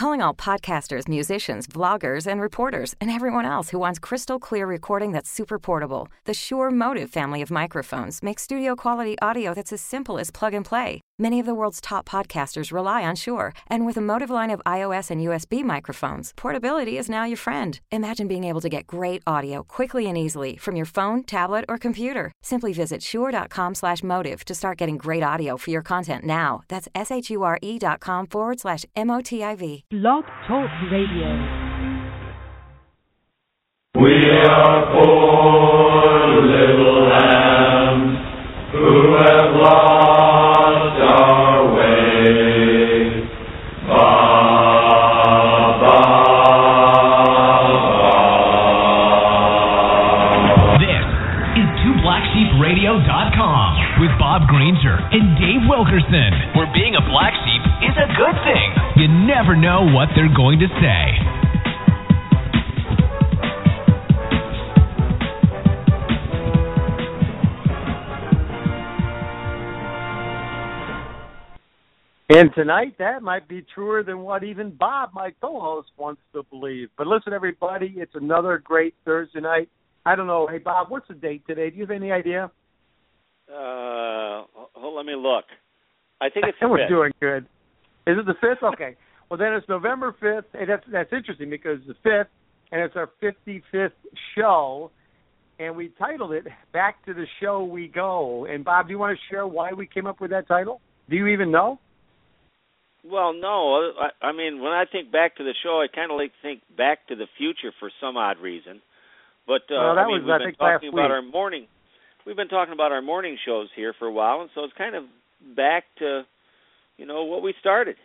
calling all podcasters, musicians, vloggers, and reporters, and everyone else who wants crystal clear recording that's super portable. The Shure Motive family of microphones makes studio quality audio that's as simple as plug and play. Many of the world's top podcasters rely on Shure, and with a Motive line of iOS and USB microphones, portability is now your friend. Imagine being able to get great audio quickly and easily from your phone, tablet, or computer. Simply visit shure.com/motive to start getting great audio for your content now. That's s h u r e dot com forward slash m o t i v. Blog Talk Radio. We are poor little lambs who have lost and Dave Wilkerson, where being a black sheep is a good thing. You never know what they're going to say. And tonight, that might be truer than what even Bob, my co-host, wants to believe. But listen, everybody, it's another great Thursday night. I don't know. Hey, Bob, what's the date today? Do you have any idea? Uh, hold, let me look. I think it's the We're doing good. Is it the fifth? Okay. well, then it's November fifth, and that's that's interesting because the fifth, and it's our fifty-fifth show, and we titled it "Back to the Show We Go." And Bob, do you want to share why we came up with that title? Do you even know? Well, no. I, I mean, when I think back to the show, I kind of like to think back to the future for some odd reason. But uh, Well, that I mean, was, we've I been talking about our morning. We've been talking about our morning shows here for a while, and so it's kind of back to, you know, what we started.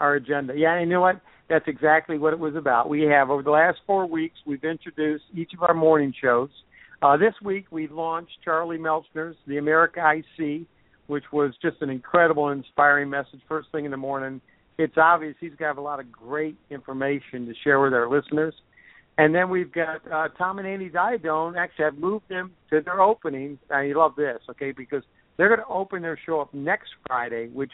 our agenda. Yeah, you know what? That's exactly what it was about. We have over the last four weeks, we've introduced each of our morning shows. Uh, this week, we launched Charlie Melchner's The America I See, which was just an incredible, inspiring message first thing in the morning. It's obvious he's got a lot of great information to share with our listeners. And then we've got uh, Tom and Andy Diadone. Actually, I've moved them to their opening. Now, you love this, okay? Because they're going to open their show up next Friday, which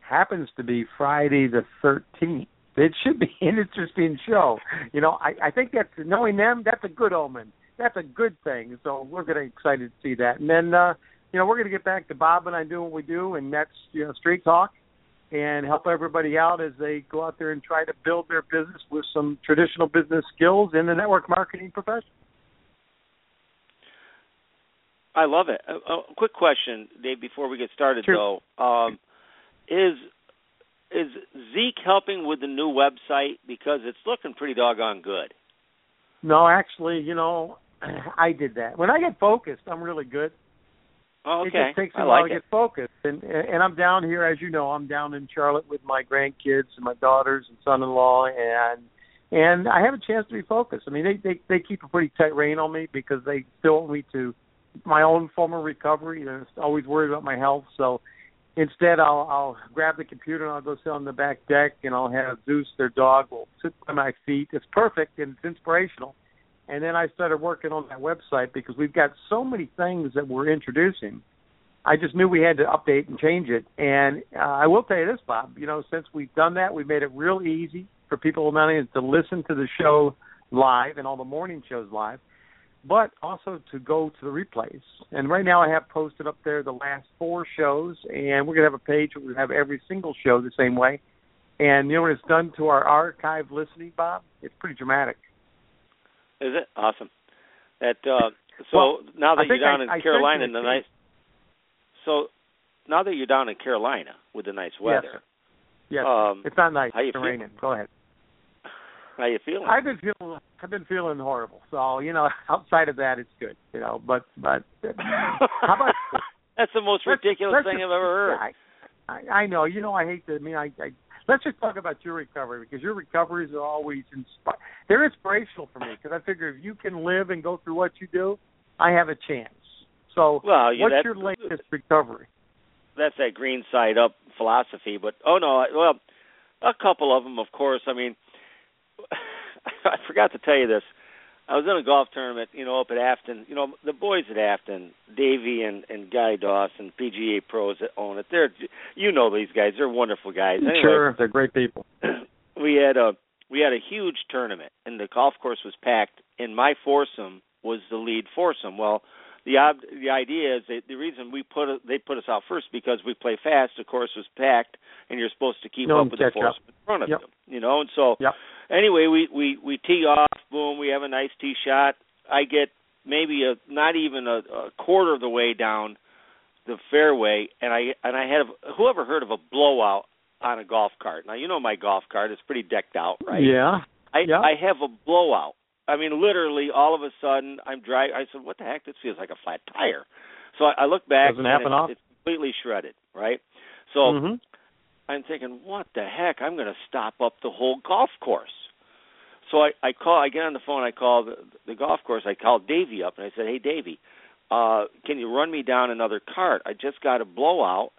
happens to be Friday the 13th. It should be an interesting show. You know, I, I think that's knowing them. That's a good omen. That's a good thing. So we're going to be excited to see that. And then, uh, you know, we're going to get back to Bob and I doing what we do, and that's you know street talk, and help everybody out as they go out there and try to build their business with some traditional business skills in the network marketing profession. I love it. A, a quick question, Dave, before we get started, Sure. though. Um, is is Zeke helping with the new website because it's looking pretty doggone good? No, actually, you know, I did that. When I get focused, I'm really good. Oh, It just takes a I while like to it. get focused, and and I'm down here, as you know, I'm down in Charlotte with my grandkids and my daughters and son-in-law, and and I have a chance to be focused. I mean, they they they keep a pretty tight rein on me because they still want me to my own form of recovery. They're always worried about my health, so instead I'll I'll grab the computer and I'll go sit on the back deck and I'll have Zeus, their dog, will sit by my feet. It's perfect and it's inspirational. And then I started working on that website because we've got so many things that we're introducing. I just knew we had to update and change it. And uh, I will tell you this, Bob. You know, since we've done that, we've made it real easy for people not only to listen to the show live and all the morning shows live, but also to go to the replays. And right now, I have posted up there the last four shows, and we're gonna have a page where we have every single show the same way. And you know what it's done to our archive listening, Bob? It's pretty dramatic. Is it awesome? That uh, so Well, now that you're down I- in I Carolina in the nice, so now that you're down in Carolina with the nice weather, Yes. Yes, Um, it's not nice. how you It's raining. Go ahead. how you feeling? I've been feeling I've been feeling horrible. So you know, outside of that, it's good. You know, but but how about That's the most let's- ridiculous let's thing I've ever heard. I, I, I know. You know, I hate to. I mean, I, I let's just talk about your recovery because your recoveries are always inspi They're inspirational for me because I figure if you can live and go through what you do, I have a chance. So, Well, yeah, what's your latest recovery? That's that green side up philosophy. But oh no, well, a couple of them, of course. I mean, I forgot to tell you this. I was in a golf tournament, you know, up at Afton. You know, the boys at Afton, Davey and and Guy Dawson, PGA pros that own it. They're, you know, these guys. They're wonderful guys. Anyway, Sure, they're great people. we had a we had a huge tournament, and the golf course was packed, and my foursome was the lead foursome. Well, the ob- the idea is that the reason we put it, they put us out first because we play fast. The course was packed, and you're supposed to keep No, up with the foursome up. in front of Yep. them. You know, and so Yep. anyway, we we we tee off. Boom, we have a nice tee shot. I get maybe a not even a, a quarter of the way down the fairway, and I and I have whoever heard of a blowout on a golf cart. Now you know my golf cart; it's pretty decked out, right? Yeah. I Yeah. I have a blowout. I mean, literally, all of a sudden, I'm driving. I said, "What the heck? This feels like a flat tire." So I, I look back, Doesn't happen it's, often. it's completely shredded, right? So Mhm. I'm thinking, "What the heck? I'm going to stop up the whole golf course." So I I call. I get on the phone. I call the, the golf course. I called Davey up, and I said, "Hey, Davey, uh, can you run me down another cart? I just got a blowout,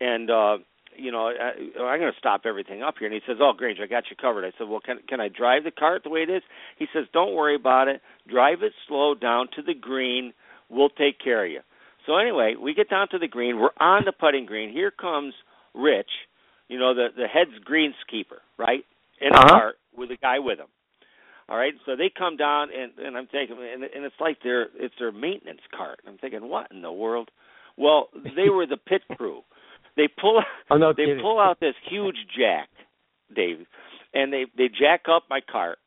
and." uh you know, I, I'm going to stop everything up here. And he says, "Oh, Granger, I got you covered." I said, "Well, can can I drive the cart the way it is?" He says, "Don't worry about it. Drive it slow down to the green. We'll take care of you." So anyway, we get down to the green. We're on the putting green. Here comes Rich, you know, the the head's greenskeeper, right, in Uh-huh. cart with a guy with him. All right, so they come down, and and I'm thinking, and, and it's like their it's their maintenance cart. I'm thinking, what in the world? Well, they were the pit crew. They pull Oh, no they kidding. pull out this huge jack, Dave, and they they jack up my cart,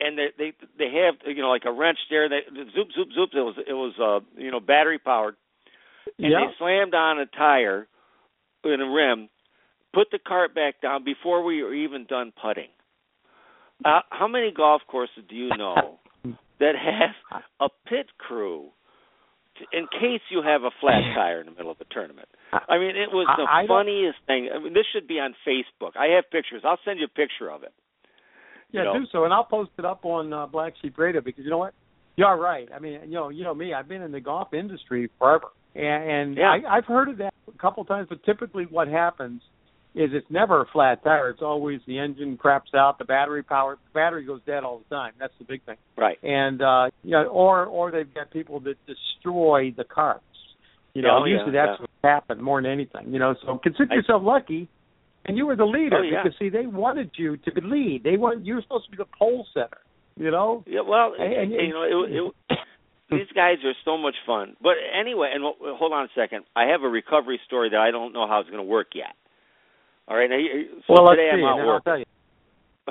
and they they they have you know like a wrench there. They zoop zoop zoop. It was it was uh you know battery powered, and yeah. they slammed on a tire in a rim, put the cart back down before we were even done putting. Uh, how many golf courses do you know that have a pit crew to, in case you have a flat tire in the middle of a tournament? I mean, it was the I- I funniest thing. I mean, this should be on Facebook. I have pictures. I'll send you a picture of it. Yeah, you know? do so, and I'll post it up on uh, Black Sheep Radio because you know what? You're right. I mean, you know, you know me. I've been in the golf industry forever, and, and Yeah. I, I've heard of that a couple times. But typically, what happens is it's never a flat tire. It's always the engine craps out, the battery power, the battery goes dead all the time. That's the big thing. Right. And uh, you know, or or they've got people that destroy the carts. You know, Oh, yeah, usually that's yeah. what happened more than anything. You know, so consider I- yourself lucky. And you were the leader Oh, yeah. because see, they wanted you to lead. They want you were supposed to be the pole setter. You know, Yeah, well, And- and- you know, it, it, these guys are so much fun. But anyway, and hold on a second. I have a recovery story that I don't know how it's going to work yet. All right. Now, so well, today I'm out and then I'll working.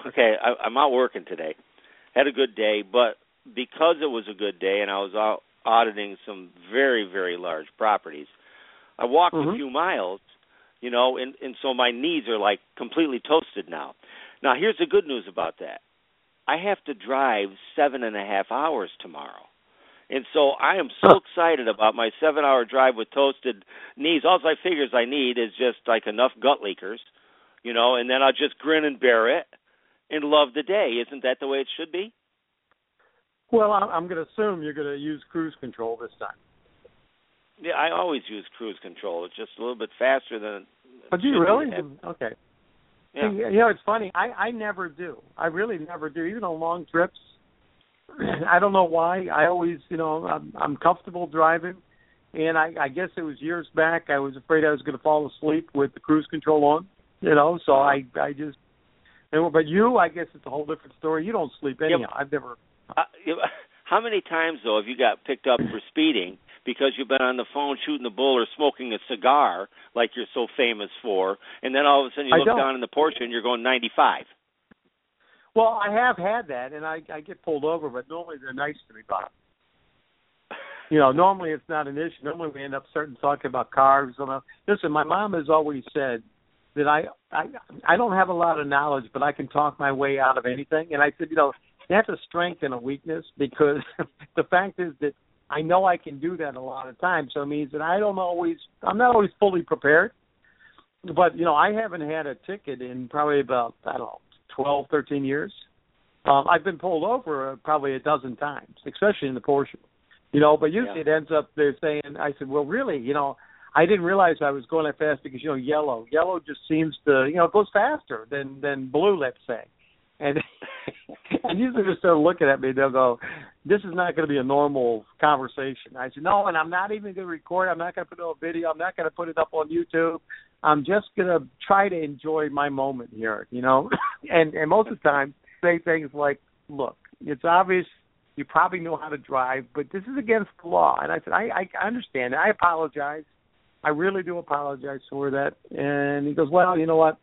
Okay, I, I'm out working today. Had a good day, but because it was a good day and I was out auditing some very, very large properties, I walked a Mhm. few miles, you know, and and so my knees are like completely toasted now. Now, here's the good news about that. I have to drive seven and a half hours tomorrow. And so I am so excited about my seven hour drive with toasted knees. All I figures I need is just like enough gut leakers, you know, and then I'll just grin and bear it and love the day. Isn't that the way it should be? Well, I'm, I'm going to assume you're going to use cruise control this time. Yeah, I always use cruise control. It's just a little bit faster than. But do you really? Okay. Yeah. You know, it's funny. I I never do. I really never do. Even on long trips. I don't know why. I always, you know, I'm I'm comfortable driving, and I I guess it was years back. I was afraid I was going to fall asleep with the cruise control on. You know, so I I just. And, but you, I guess it's a whole different story. You don't sleep anyhow. I've never. Uh, how many times though have you got picked up for speeding because you've been on the phone shooting the bull or smoking a cigar like you're so famous for, and then all of a sudden you I look don't. down in the Porsche and you're going 95? Well, I have had that, and I I get pulled over, but normally they're nice to me, Bob. You know, normally it's not an issue. Normally we end up starting talking about cars. And, listen, my mom has always said that I I I don't have a lot of knowledge, but I can talk my way out of anything. And I said, you know, that's a strength and a weakness because the fact is that I know I can do that a lot of times. So it means that I don't always I'm not always fully prepared. But you know, I haven't had a ticket in probably about I don't know twelve, thirteen years. Um, I've been pulled over uh, probably a dozen times, especially in the Porsche. You know, but usually Yeah. it ends up they're saying, I said, well, really, you know, I didn't realize I was going that fast because you know yellow, yellow just seems to, you know, it goes faster than than blue, let's say. And and usually they start looking at me, they'll go, "This is not going to be a normal conversation." I said, "No, and I'm not even going to record. I'm not going to put it on video. I'm not going to put it up on YouTube. I'm just gonna try to enjoy my moment here, you know, and and most of the time say things like, "Look, it's obvious you probably know how to drive, but this is against the law." And I said, "I I understand. I apologize. I really do apologize for that." And he goes, "Well, you know what?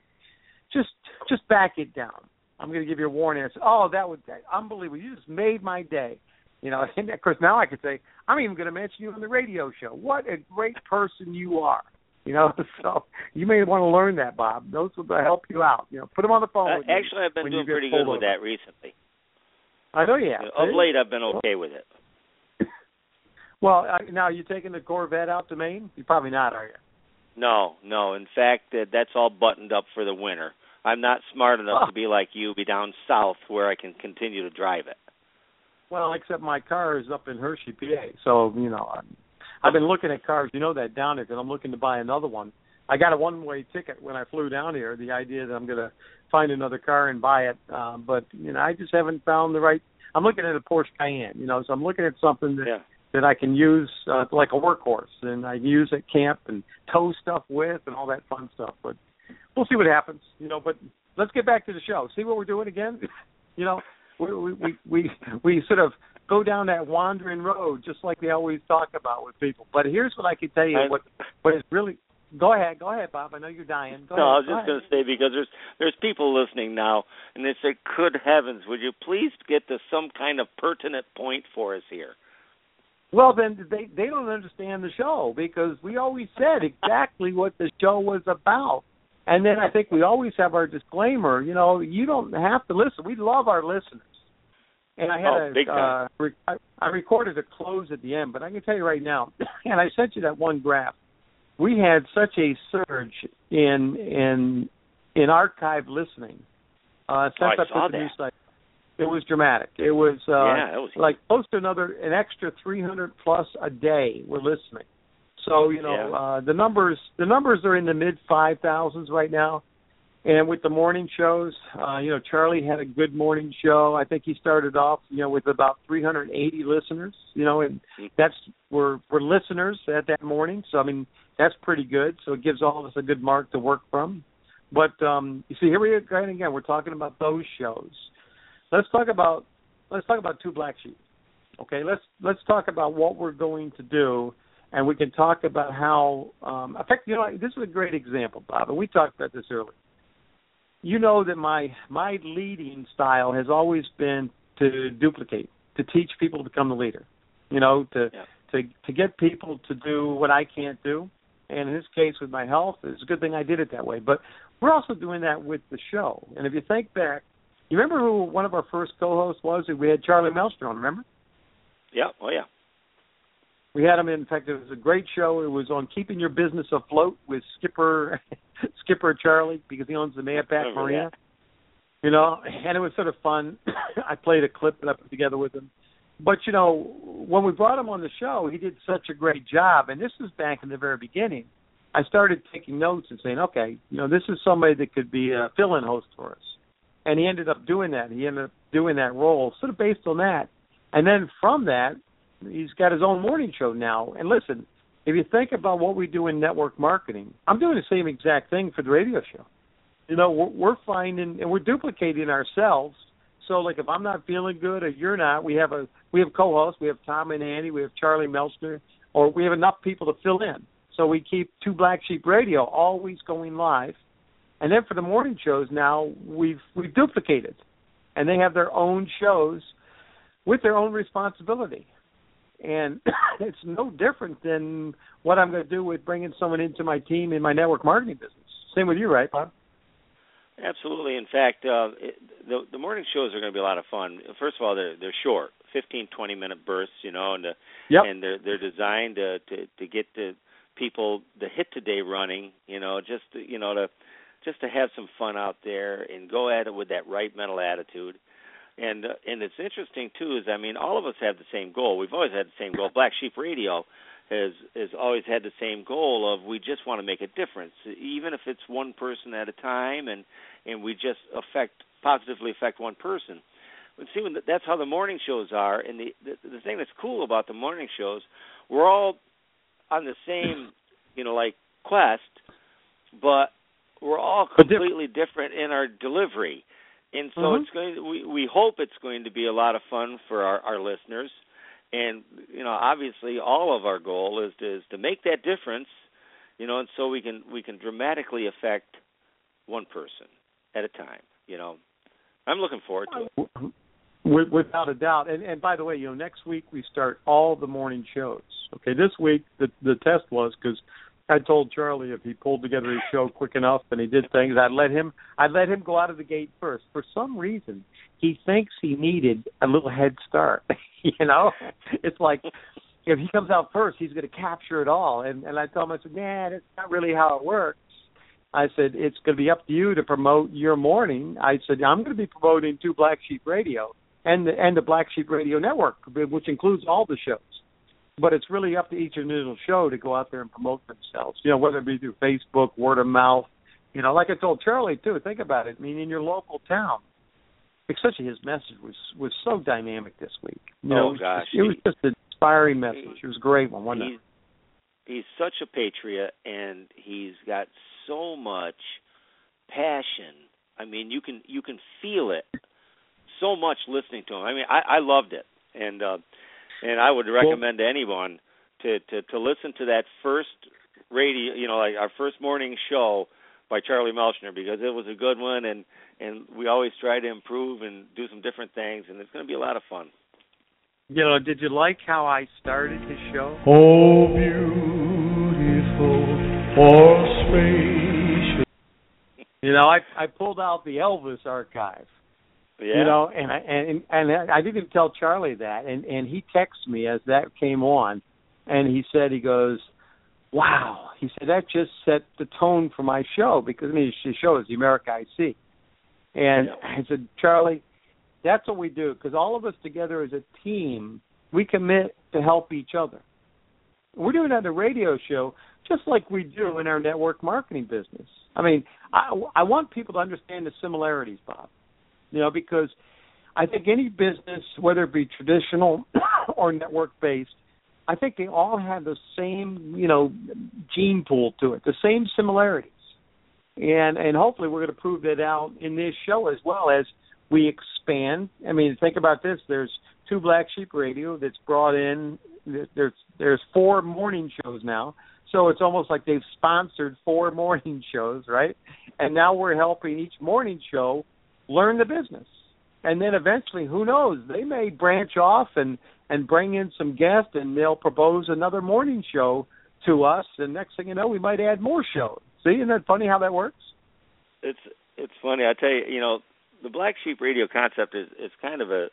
Just just back it down. I'm to give you a warning." I said, "Oh, that was that, unbelievable. You just made my day." You know, and of course now I could say, I'm even going to mention you on the radio show. What a great person you are. You know, so you may want to learn that, Bob. Those will help you out. You know, put them on the phone. Uh, actually, I've been doing pretty good with that recently. I know you have. You know, of late, I've been okay with it. Well, now you're taking the Corvette out to Maine? You're probably not, are you? No, no. In fact, uh, that's all buttoned up for the winter. I'm not smart enough oh. to be like you, be down south where I can continue to drive it. Well, except my car is up in Hershey, PA. So you know, I'm, I've been looking at cars. You know that down there because I'm looking to buy another one. I got a one-way ticket when I flew down here. The idea that I'm going to find another car and buy it, um, but you know, I just haven't found the right. I'm looking at a Porsche Cayenne. You know, so I'm looking at something that yeah. that I can use uh, like a workhorse and I use at camp and tow stuff with and all that fun stuff. But we'll see what happens. You know, but let's get back to the show. See what we're doing again. you know, we we we we sort of go down that wandering road just like we always talk about with people. But here's what I can tell you what what is really go ahead, go ahead, Bob. I know you're dying. Go no, ahead, I was go just going to say because there's there's people listening now, and they say, "Good heavens, would you please get to some kind of pertinent point for us here?" Well, then they they don't understand the show because we always said exactly what the show was about. And then I think we always have our disclaimer. You know, you don't have to listen. We love our listeners. And I had oh, a, uh, re- I, I recorded a close at the end, but I can tell you right now, and I sent you that one graph. We had such a surge in in in archive listening uh, since oh, I I, saw put the that. new site. It was dramatic. It was uh, yeah, that was like close to another an extra 300 plus a day were listening. So you know Yeah. uh, the numbers the numbers are in the mid five thousands right now. And with the morning shows, uh, you know, Charlie had a good morning show. I think he started off, you know, with about 380 listeners, you know, and that's we're we're listeners at that morning. So I mean, that's pretty good. So it gives all of us a good mark to work from. But um you see, here we are again. We're talking about those shows. Let's talk about let's talk about two black sheep. Okay, let's let's talk about what we're going to do, and we can talk about how. Um, in fact, you know, this is a great example, Bob, and we talked about this earlier you know that my my leading style has always been to duplicate, to teach people to become the leader. You know, to Yeah. to to get people to do what I can't do. And in this case, with my health, it's a good thing I did it that way. But we're also doing that with the show. And if you think back, you remember who one of our first co-hosts was? We had Charlie Melstrom. Remember? Yeah. Oh yeah. We had him. In In fact, it was a great show. It was on keeping your business afloat with Skipper Skipper Charlie because he owns the Mayapack Marina. You know, and it was sort of fun. I played a clip that I put together with him. But you know, when we brought him on the show, he did such a great job. And this was back in the very beginning. I started taking notes and saying, okay, you know, this is somebody that could be a fill-in host for us. And he ended up doing that. He ended up doing that role, sort of based on that. And then from that, he's got his own morning show now. And listen, if you think about what we do in network marketing, I'm doing the same exact thing for the radio show. You know, we're, we're finding and we're duplicating ourselves. So, like, if I'm not feeling good or you're not, we have a we have co-hosts. We have Tom and Andy. We have Charlie Melster, or we have enough people to fill in. So we keep two Black Sheep Radio always going live. And then for the morning shows now we've we've duplicated, and they have their own shows with their own responsibility and it's no different than what I'm going to do with bringing someone into my team in my network marketing business. Same with you, right, Bob? Absolutely. In fact, uh, it, the the morning shows are going to be a lot of fun. First of all, they're they're short, fifteen twenty minute bursts, you know, and uh, Yep. and they're they're designed to to to get the people the hit today running, you know, just to, you know to just to have some fun out there and go at it with that right mental attitude. And uh, and it's interesting too is I mean all of us have the same goal. We've always had the same goal. Black Sheep Radio has has always had the same goal of we just want to make a difference, even if it's one person at a time, and and we just affect positively affect one person. But see, when that's how the morning shows are, and the, the the thing that's cool about the morning shows, we're all on the same, you know, like quest but we're all completely different in our delivery. And so Mhm. it's going to, we we hope it's going to be a lot of fun for our our listeners. And you know, obviously all of our goal is to, is to make that difference, you know, and so we can we can dramatically affect one person at a time, you know. I'm looking forward to it. Without a doubt. And and by the way, you know, next week we start all the morning shows. Okay, this week the the test was because I told Charlie if he pulled together his show quick enough and he did things, I'd let him I'd let him go out of the gate first. For some reason, he thinks he needed a little head start. you know, it's like if he comes out first, he's going to capture it all. And and I told him, I said, Nah, that's not really how it works. I said it's going to be up to you to promote your morning. I said I'm going to be promoting two Black Sheep Radio and the and the Black Sheep Radio Network, which includes all the shows. But it's really up to each individual show to go out there and promote themselves. You know, whether it be through Facebook, word of mouth. You know, like I told Charlie too. Think about it. I mean, in your local town, especially his message was was so dynamic this week. You know, Oh, gosh. it was just an inspiring message. It was a great one, wasn't he's, it? he's such a patriot and he's got so much passion. I mean, you can you can feel it so much listening to him. I mean, I I loved it. And uh and I would recommend to anyone to to to listen to that first radio, you know, like our first morning show by Charlie Melchner because it was a good one and and we always try to improve and do some different things and it's going to be a lot of fun. You know, did you like how I started his show? Oh, beautiful, for spacious. You know, I I pulled out the Elvis archive. Yeah. You know, and I and and I didn't tell Charlie that, and and he texted me as that came on, and he said he goes, "Wow," he said that just set the tone for my show because I mean his show is the America I See, and Yeah. I said, Charlie, that's what we do because all of us together as a team, we commit to help each other. We're doing that on the radio show just like we do in our network marketing business. I mean, I I want people to understand the similarities, Bob you know, because I think any business, whether it be traditional or network based, I think they all have the same, you know, gene pool to it, the same similarities. And and hopefully we're going to prove that out in this show as well as we expand. I mean, think about this. There's two Black Sheep Radio that's brought in. There's there's four morning shows now, so it's almost like they've sponsored four morning shows, right? And now we're helping each morning show learn the business. And then eventually, who knows? They may branch off and and bring in some guests, and they'll propose another morning show to us. And next thing you know, we might add more shows. See, isn't that funny how that works? it's it's funny. I tell you, you know, the Black Sheep Radio concept is is kind of a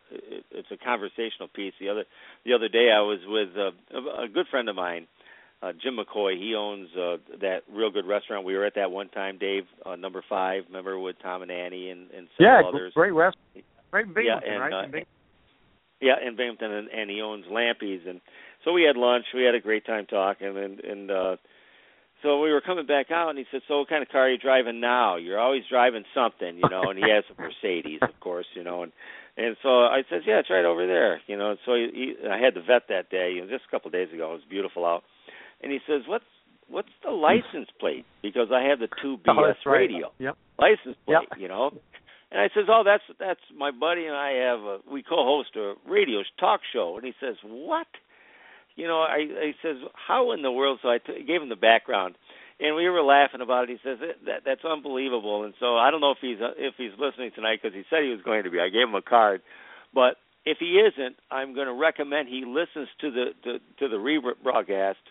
it's a conversational piece. The other the other day, I was with a, a good friend of mine, uh, Jim McCoy. He owns uh, that real good restaurant. We were at that one time, Dave, uh, number five. Remember with Tom and Annie and and yeah, several others. great restaurant, great Binghamton, yeah, and, right? uh, yeah, in Binghamton, and, and he owns Lampies, and so we had lunch. We had a great time talking, and and uh, so we were coming back out, and he said, "So what kind of car are you driving now? You're always driving something, you know." And he has a Mercedes, of course, you know, and and so I said, "Yeah, it's right over there," you know. And so he, he, I had the vet that day, you know, just a couple of days ago. It was beautiful out, and he says, "What's what's the license plate?" Because I have the two BS oh, right. radio Yep. license plate, Yep. you know. And I says, "Oh, that's that's my buddy and I have a we co-host a radio talk show." And he says, "What?" You know, I I says, "How in the world?" So I t- gave him the background, and we were laughing about it. He says that that's unbelievable. And so I don't know if he's uh, if he's listening tonight because he said he was going to be. I gave him a card, but if he isn't, I'm going to recommend he listens to the to, to the rebroadcast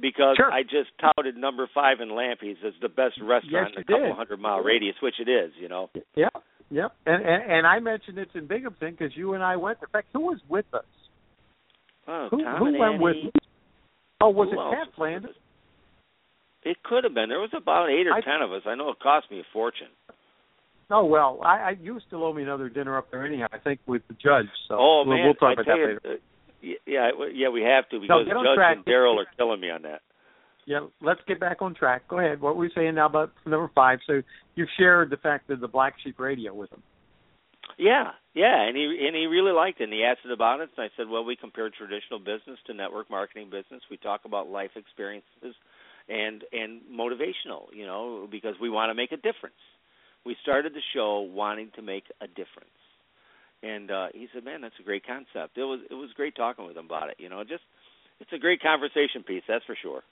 because Sure. I just touted number five in Lampies as the best restaurant you in a couple did. hundred mile radius, which it is, you know. Yep. Yep. And and, and I mentioned it's in Binghamton because you and I went. In fact, who was with us? Oh, Who Tom who and went Annie. with? Oh, was Who it else Cat Flanders? It could have been. There was about eight or I- ten of us. I know it cost me a fortune. Oh well, I, I you still owe me another dinner up there anyhow. I think with the judge. So oh we'll, man, we'll talk I about that you, later. uh, yeah, yeah, we have to because on Judge track. and Daryl are killing me on that. Yeah, let's get back on track. Go ahead. What were we saying now about number five? So you shared the fact that the Black Sheep Radio with him. Yeah, yeah, and he and he really liked it. And he asked about it, and I said, well, we compare traditional business to network marketing business. We talk about life experiences, and and motivational. You know, because we want to make a difference. We started the show wanting to make a difference. And uh he said, "Man, that's a great concept." It was it was great talking with him about it. You know, just it's a great conversation piece, that's for sure.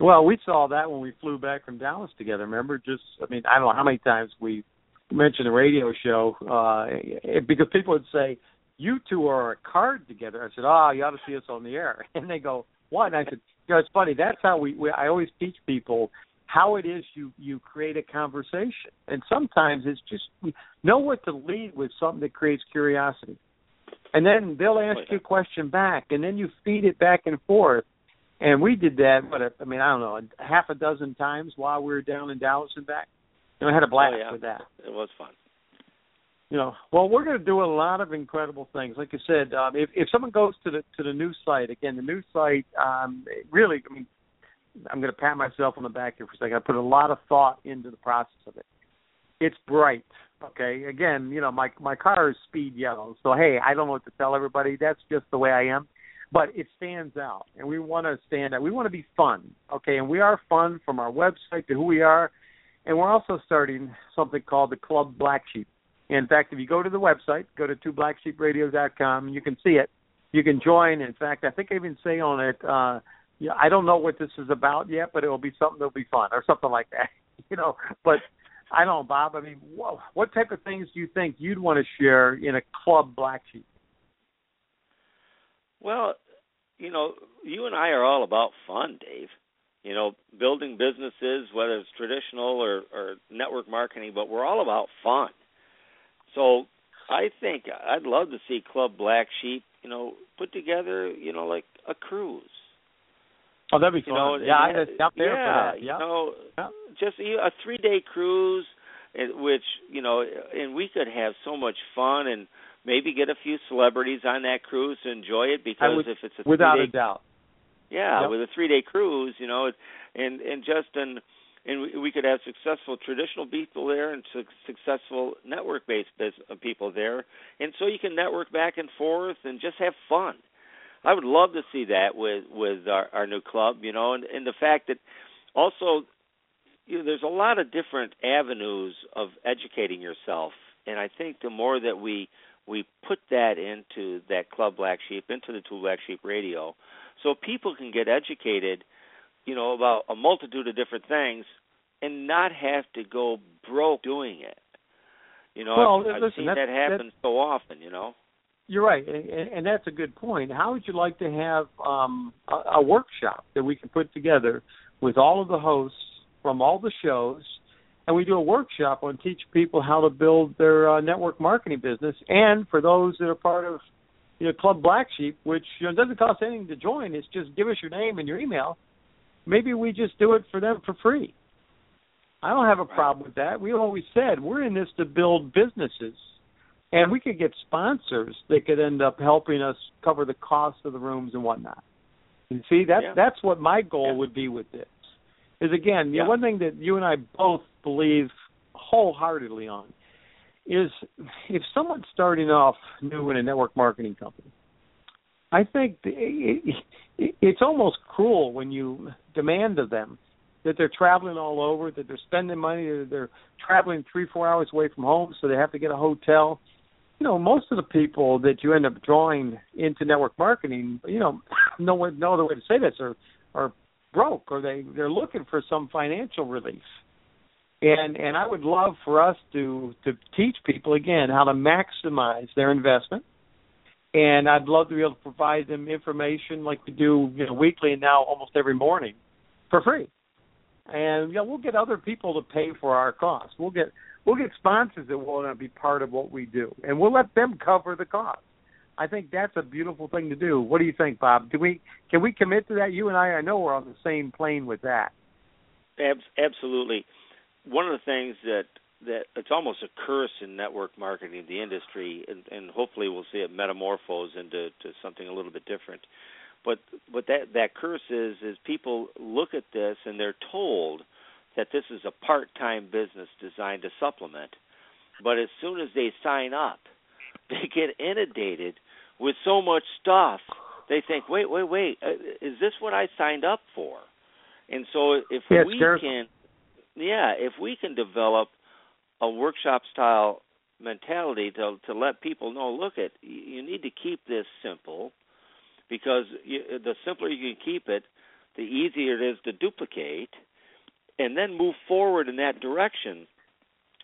Well, we saw that when we flew back from Dallas together. Remember, just I mean, I don't know how many times we mentioned the radio show uh because people would say, "You two are a card together." I said, "Oh, you ought to see us on the air." And they go, "What?" And I said, "You know, it's funny. That's how we, we I always teach people how it is you you create a conversation. And sometimes it's just know what to lead with something that creates curiosity. And then they'll ask you a question back, and then you feed it back and forth and we did that. But I mean, I don't know, half a dozen times while we were down in Dallas and back. And I had a blast oh, yeah. with that. It was fun. You know, well, we're going to do a lot of incredible things. Like I said, um, if if someone goes to the to the new site again, the new site, um, really, I mean, I'm going to pat myself on the back here for a second. I put a lot of thought into the process of it. It's bright. Okay. Again, you know, my my car is speed yellow, so hey, I don't know what to tell everybody. That's just the way I am but it stands out and we want to stand out we want to be fun okay and we are fun from our website to who we are and we're also starting something called the club black sheep in fact if you go to the website go to twoblacksheepradio.com you can see it you can join in fact i think i even say on it uh yeah, I don't know what this is about yet, but it will be something that'll be fun or something like that, you know. But I don't know, Bob. I mean, what, what type of things do you think you'd want to share in a club black sheep? Well, you know, you and I are all about fun, Dave. You know, building businesses, whether it's traditional or, or network marketing, but we're all about fun. So I think I'd love to see Club Black Sheep, you know, put together, you know, like a cruise. Oh, that'd be. You know, yeah, I was out there yeah, for that. Yeah. You know, yeah. just a three day cruise, which you know, and we could have so much fun and maybe get a few celebrities on that cruise to enjoy it because would, if it's a without three-day, a doubt, yeah, yep. with a three day cruise, you know, and and just an and we, could have successful traditional people there and su- successful network based uh, people there, and so you can network back and forth and just have fun. I would love to see that with with our, our new club, you know, and, and the fact that also you know, there's a lot of different avenues of educating yourself, and I think the more that we we put that into that Club Black Sheep, into the Two Black Sheep Radio, so people can get educated, you know, about a multitude of different things, and not have to go broke doing it. You know, well, I've, I've listen, seen that happen so often. You know. You're right, and, and that's a good point. How would you like to have um, a, a workshop that we can put together with all of the hosts from all the shows and we do a workshop on teach people how to build their uh, network marketing business. And for those that are part of you know Club Black Sheep, which you know, doesn't cost anything to join, it's just give us your name and your email. Maybe we just do it for them for free. I don't have a problem with that. We always said we're in this to build businesses, and we could get sponsors that could end up helping us cover the cost of the rooms and whatnot. You see, that yeah. that's what my goal yeah. would be with this is again, yeah. the one thing that you and I both believe wholeheartedly on is if someone's starting off new in a network marketing company, I think it's almost cruel when you demand of them that they're traveling all over, that they're spending money, that they're traveling three, four hours away from home, so they have to get a hotel. You know, most of the people that you end up drawing into network marketing, you know, no way, no other way to say this, are are broke or they they're looking for some financial relief. And and I would love for us to to teach people again how to maximize their investment. And I'd love to be able to provide them information like we do you know weekly and now almost every morning for free. And you know we'll get other people to pay for our costs. We'll get we'll get sponsors that will to be part of what we do and we'll let them cover the cost I think that's a beautiful thing to do. What do you think, Bob? Do we can we commit to that? You and I, I know we're on the same plane with that. absolutely. One of the things that that it's almost a curse in network marketing, the industry, and, and hopefully we'll see it metamorphose into to something a little bit different. But but that that curse is is people look at this and they're told that this is a part-time business designed to supplement. But as soon as they sign up, they get inundated with so much stuff, they think, wait, wait, wait, uh, is this what I signed up for? And so if yeah, we can, yeah, if we can develop a workshop style mentality to to let people know, look, it you need to keep this simple, because you, the simpler you can keep it, the easier it is to duplicate, and then move forward in that direction.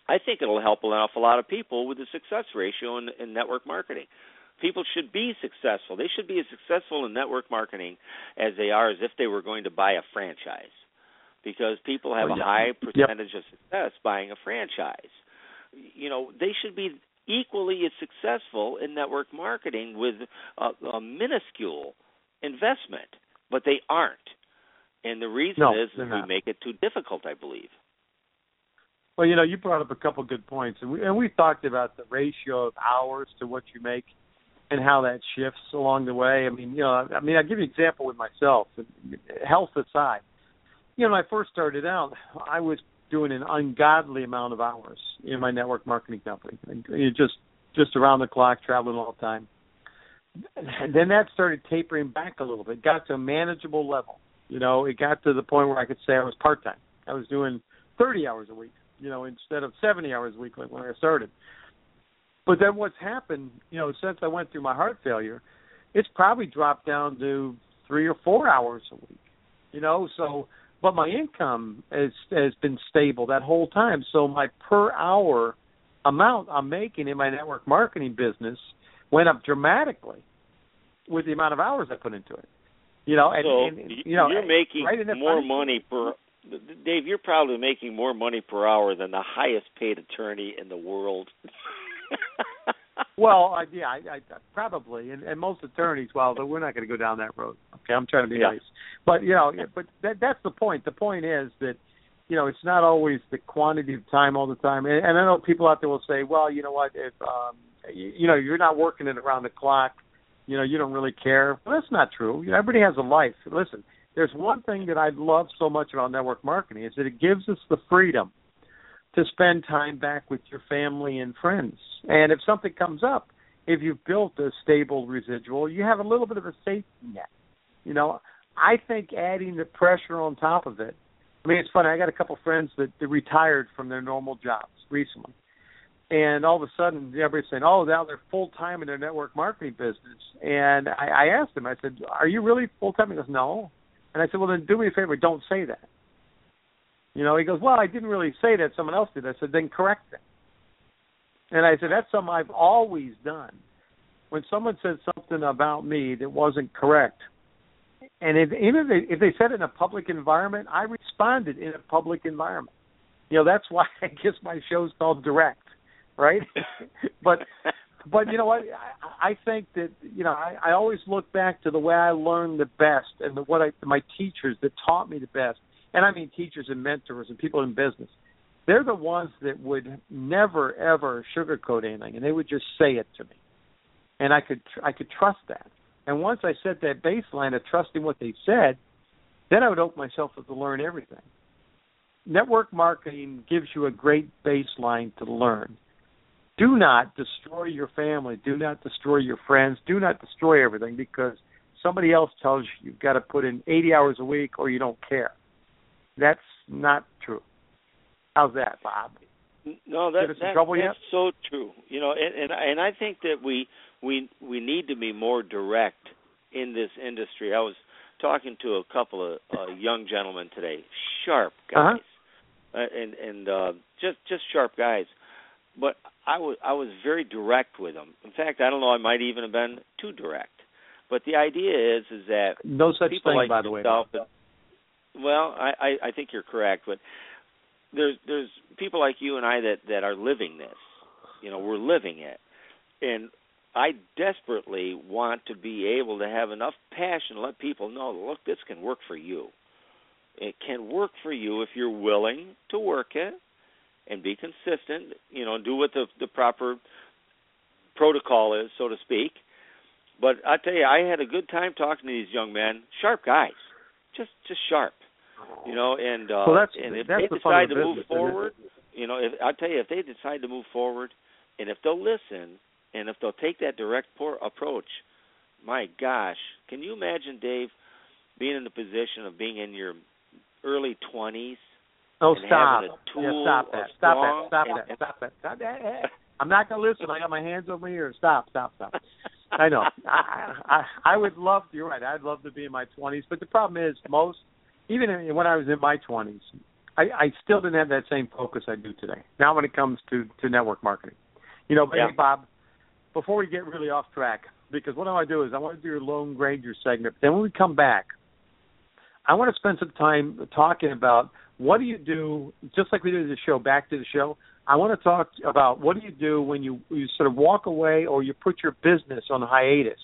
I think it'll help an awful lot of people with the success ratio in, in network marketing. People should be successful. They should be as successful in network marketing as they are as if they were going to buy a franchise. Because people have Oh, a yeah. high Yep. percentage of success buying a franchise. You know, they should be equally as successful in network marketing with a, a minuscule investment, but they aren't. And the reason No, is, we make it too difficult, I believe. Well, you know, you brought up a couple good points, and we and we talked about the ratio of hours to what you make, and how that shifts along the way. I mean, you know, I mean, I'll give you an example with myself. Health aside, you know, when I first started out, I was doing an ungodly amount of hours in my network marketing company, and you just just around the clock, traveling all the time. And then that started tapering back a little bit, got to a manageable level. You know, it got to the point where I could say I was part time. I was doing 30 hours a week, you know, instead of 70 hours a week when I started. But then what's happened, you know, since I went through my heart failure, it's probably dropped down to three or four hours a week. You know, so but my income has has been stable that whole time. So my per hour amount I'm making in my network marketing business went up dramatically with the amount of hours I put into it. You know, and, so and, you know, you're making right more funny- money per Dave. You're probably making more money per hour than the highest paid attorney in the world. Well, I, yeah, I, I probably, and, and most attorneys. Well, we're not going to go down that road. Okay, I'm trying to be Yeah. nice, but you know, but that that's the point. The point is that you know it's not always the quantity of time all the time. And, and I know people out there will say, well, you know what, if um, you, you know you're not working it around the clock, you know you don't really care. Well, that's not true. Everybody has a life. Listen, there's one thing that I love so much about network marketing is that it gives us the freedom to spend time back with your family and friends. And if something comes up, if you've built a stable residual, you have a little bit of a safety net. You know, I think adding the pressure on top of it. I mean, it's funny. I got a couple friends that, that retired from their normal jobs recently, and all of a sudden, everybody's saying, "Oh, now they're full time in their network marketing business." And I, I asked him, I said, "Are you really full time?" He goes, "No." And I said, "Well, then do me a favor, don't say that." You know, he goes, "Well, I didn't really say that. Someone else did." I said, "Then correct it." And I said, "That's something I've always done. When someone said something about me that wasn't correct, and if, even if they, if they said it in a public environment, I responded in a public environment. You know, that's why I guess my show's called Direct, right? but but you know what? I, I think that you know I, I always look back to the way I learned the best and the, what I my teachers that taught me the best, and I mean teachers and mentors and people in business. They're the ones that would never ever sugarcoat anything, and they would just say it to me, and I could I could trust that. And once I set that baseline of trusting what they said, then I would open myself up to learn everything. Network marketing gives you a great baseline to learn. Do not destroy your family. Do not destroy your friends. Do not destroy everything because somebody else tells you you've got to put in 80 hours a week or you don't care. That's not true. How's that, Bob? No, that, Get us in that that's yet? so true. You know, and, and and I think that we we we need to be more direct in this industry. I was talking to a couple of uh, young gentlemen today, sharp guys, Uh-huh. uh, and and uh, just just sharp guys. But I was I was very direct with them. In fact, I don't know. I might even have been too direct. But the idea is is that No such people thing, like by the way. and- well, I, I I think you're correct, but there's there's people like you and I that that are living this. You know, we're living it, and I desperately want to be able to have enough passion to let people know, look, this can work for you. It can work for you if you're willing to work it and be consistent. You know, do what the the proper protocol is, so to speak. But I tell you, I had a good time talking to these young men, sharp guys, just just sharp, you know. And uh, Well, that's- and if that's they the decide to the move business, forward, you know, if I tell you, if they decide to move forward, and if they'll listen, and if they'll take that direct por- approach, my gosh, can you imagine, Dave, being in the position of being in your early twenties. Oh, stop! Yeah, stop that! Stop that! Stop and- that! Stop that! Stop that! I'm not gonna listen. I got my hands over my ears. Stop! Stop! Stop! I know. I, I I would love. You're right. I'd love to be in my 20s, but the problem is most, even when I was in my 20s, I, I still didn't have that same focus I do today. Now, when it comes to to network marketing, you know. But Yeah. hey, Bob, before we get really off track, because what I want to do is I want to do your Lone Granger segment. Then when we come back, I want to spend some time talking about what do you do, just like we did the show, back to the show. I want to talk about what do you do when you you sort of walk away or you put your business on hiatus,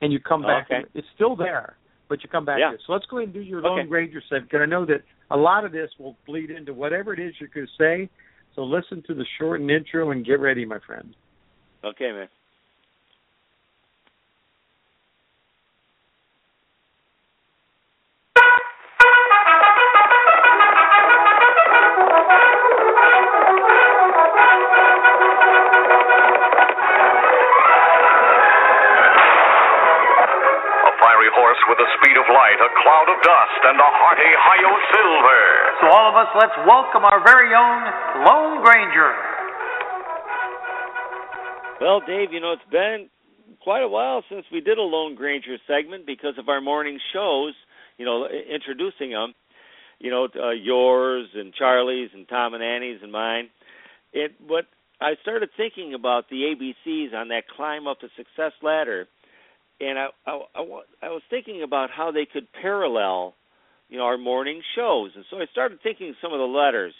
and you come back. Okay. and It's still there, but you come back Yeah. to it. So let's go ahead and do your Lone Okay. Segment because I know that a lot of this will bleed into whatever it is you're going to say. So listen to the shortened intro and get ready, my friend. Okay, man. Cloud and a hearty Hio Silver. So all of us, let's welcome our very own Lone Granger. Well, Dave, you know it's been quite a while since we did a Lone Granger segment because of our morning shows. You know, introducing them. You know, uh, yours and Charlie's and Tom and Annie's and mine. It, but I started thinking about the ABCs on that climb up the success ladder, and I, I, I, I was thinking about how they could parallel, you know, our morning shows, and so I started thinking some of the letters.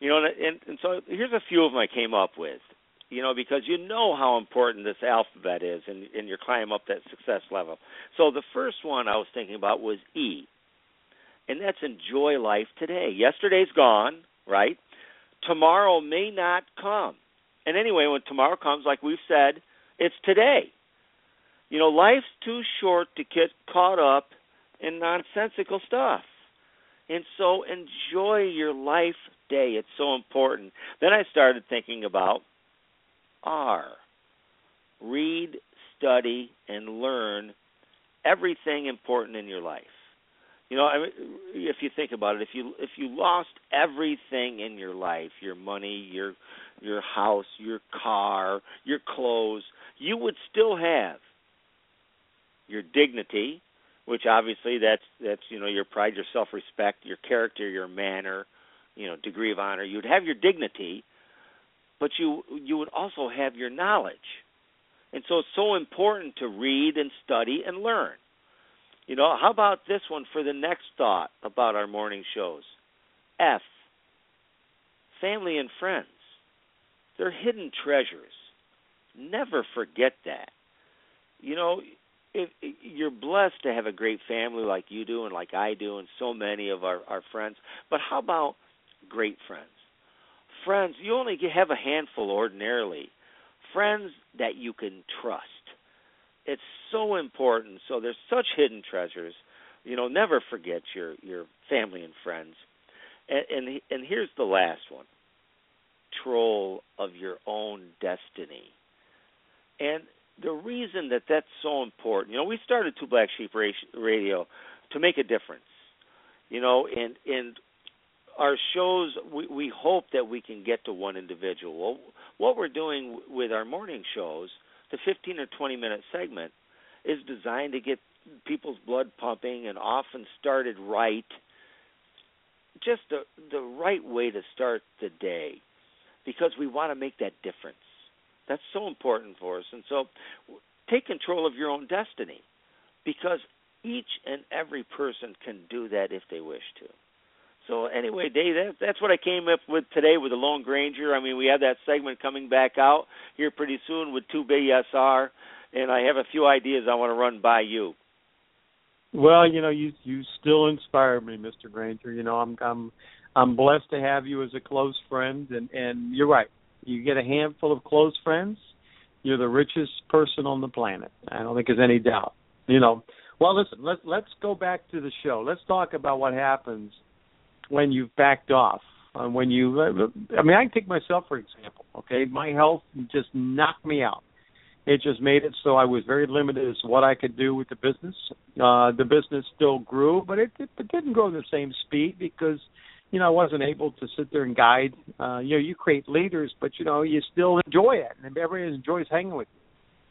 You know, and, and, and so here's a few of them I came up with you know, because you know how important this alphabet is in, in your climb up that success level. So the first one I was thinking about was E, and that's enjoy life today. Yesterday's gone, right? Tomorrow may not come. And anyway, when tomorrow comes, like we've said, it's today. You know, life's too short to get caught up in nonsensical stuff. And so enjoy your life day. It's so important. Then I started thinking about R. Read, study, and learn everything important in your life. You know, I mean, if you think about it, if you if you lost everything in your life, your money, your your house, your car, your clothes, you would still have your dignity, which obviously that's that's you know your pride, your self-respect, your character, your manner, you know, degree of honor. You'd have your dignity, but you you would also have your knowledge. And so it's so important to read and study and learn. You know, how about this one for the next thought about our morning shows? F. Family and friends. They're hidden treasures. Never forget that. You know, if, you're blessed to have a great family like you do and like I do and so many of our our friends, but how about great friends? Friends, you only have a handful ordinarily. Friends that you can trust. It's so important. So there's such hidden treasures. You know, never forget your your family and friends. And and, and here's the last one. Control of your own destiny. And the reason that that's so important, you know, we started Two Black Sheep Radio to make a difference. You know, and and our shows, we, we hope that we can get to one individual. What we're doing with our morning shows, the 15 or 20 minute segment, is designed to get people's blood pumping and often started right. Just the the right way to start the day, because we want to make that difference. That's so important for us, and so take control of your own destiny, because each and every person can do that if they wish to. So anyway, Dave, that, that's what I came up with today with the Lone Granger. I mean, we have that segment coming back out here pretty soon with 2BSR, and I have a few ideas I want to run by you. Well, you know, you you still inspire me, Mr. Granger. You know, I'm I'm I'm blessed to have you as a close friend and and you're right. You get a handful of close friends, you're the richest person on the planet. I don't think there's any doubt. You know. Well, listen, let's let's go back to the show. Let's talk about what happens when you've backed off. Uh, when you I mean, I can take myself for example, okay? My health just knocked me out. It just made it so I was very limited as to what I could do with the business. Uh, the business still grew, but it, it, it didn't grow at the same speed because you know I wasn't able to sit there and guide. Uh, you know, you create leaders, but you know you still enjoy it, and everybody enjoys hanging with you.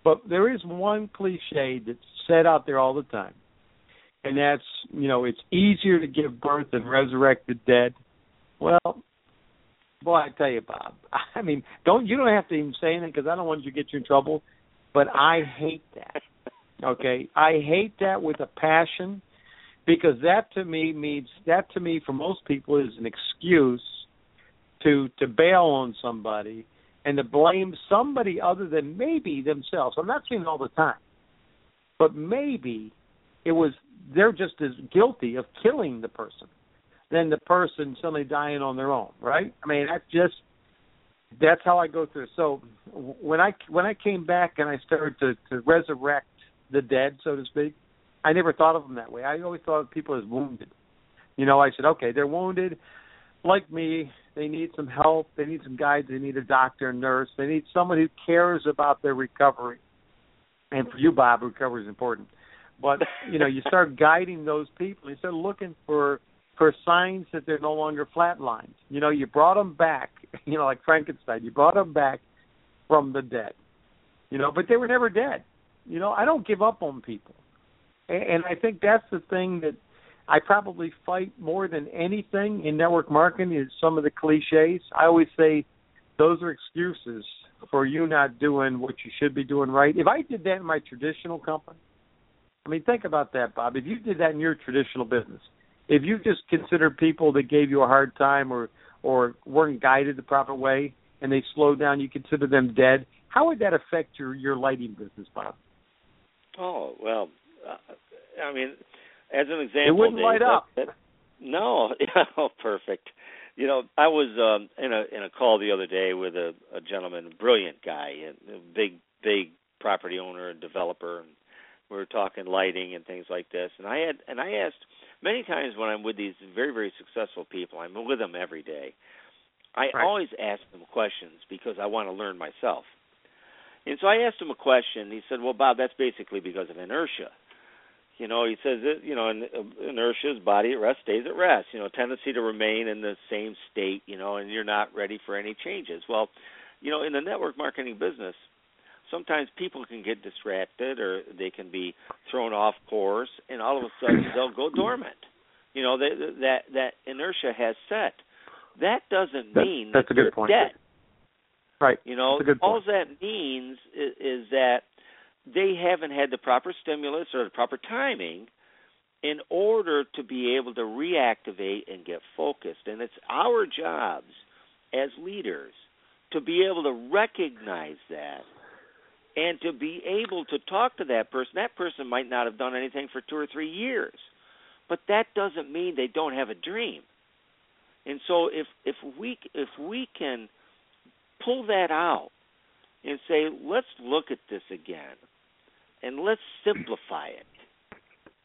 But there is one cliche that's said out there all the time, and that's you know it's easier to give birth than resurrect the dead. Well, boy, I tell you, Bob. I mean, don't you don't have to even say anything because I don't want you to get you in trouble. But I hate that. Okay, I hate that with a passion because that to me means that to me for most people is an excuse to to bail on somebody and to blame somebody other than maybe themselves. I'm not saying all the time, but maybe it was they're just as guilty of killing the person than the person suddenly dying on their own, right? I mean, that's just that's how I go through. So when I when I came back and I started to to resurrect the dead, so to speak, I never thought of them that way. I always thought of people as wounded. You know, I said, okay, they're wounded, like me. They need some help. They need some guides. They need a doctor, nurse. They need someone who cares about their recovery. And for you, Bob, recovery is important. But you know, you start guiding those people. You start looking for for signs that they're no longer flatlined. You know, you brought them back, you know, like Frankenstein. You brought them back from the dead. You know, but they were never dead. You know, I don't give up on people. And, I think that's the thing that I probably fight more than anything in network marketing is some of the cliches. I always say those are excuses for you not doing what you should be doing right. If I did that in my traditional company, I mean, think about that, Bob. If you did that in your traditional business, if you just considered people that gave you a hard time or or weren't guided the proper way and they slowed down, you consider them dead. How would that affect your your lighting business, Bob? Oh well, uh, I mean, as an example, it wouldn't Dave, light that, up. That, no, oh, perfect. You know, I was um, in a in a call the other day with a, a gentleman, a brilliant guy, a big big property owner and developer, and we were talking lighting and things like this. And I had and I asked many times when I'm with these very very successful people, I'm with them every day. I Right. always ask them questions because I want to learn myself. And so I asked him a question. He said, "Well, Bob, that's basically because of inertia." You know, he says that you know, in, uh, inertia is body at rest stays at rest. You know, tendency to remain in the same state. You know, and you're not ready for any changes. Well, you know, in the network marketing business, sometimes people can get distracted or they can be thrown off course, and all of a sudden they'll go dormant. You know, they, that that inertia has set. That doesn't That- mean that's that a good point. dead. Right. You know, That's a good all that means is, is that they haven't had the proper stimulus or the proper timing in order to be able to reactivate and get focused. And it's our jobs as leaders to be able to recognize that and to be able to talk to that person. That person might not have done anything for two or three years, but that doesn't mean they don't have a dream. And so if if we if we can pull that out and say, let's look at this again and let's simplify it.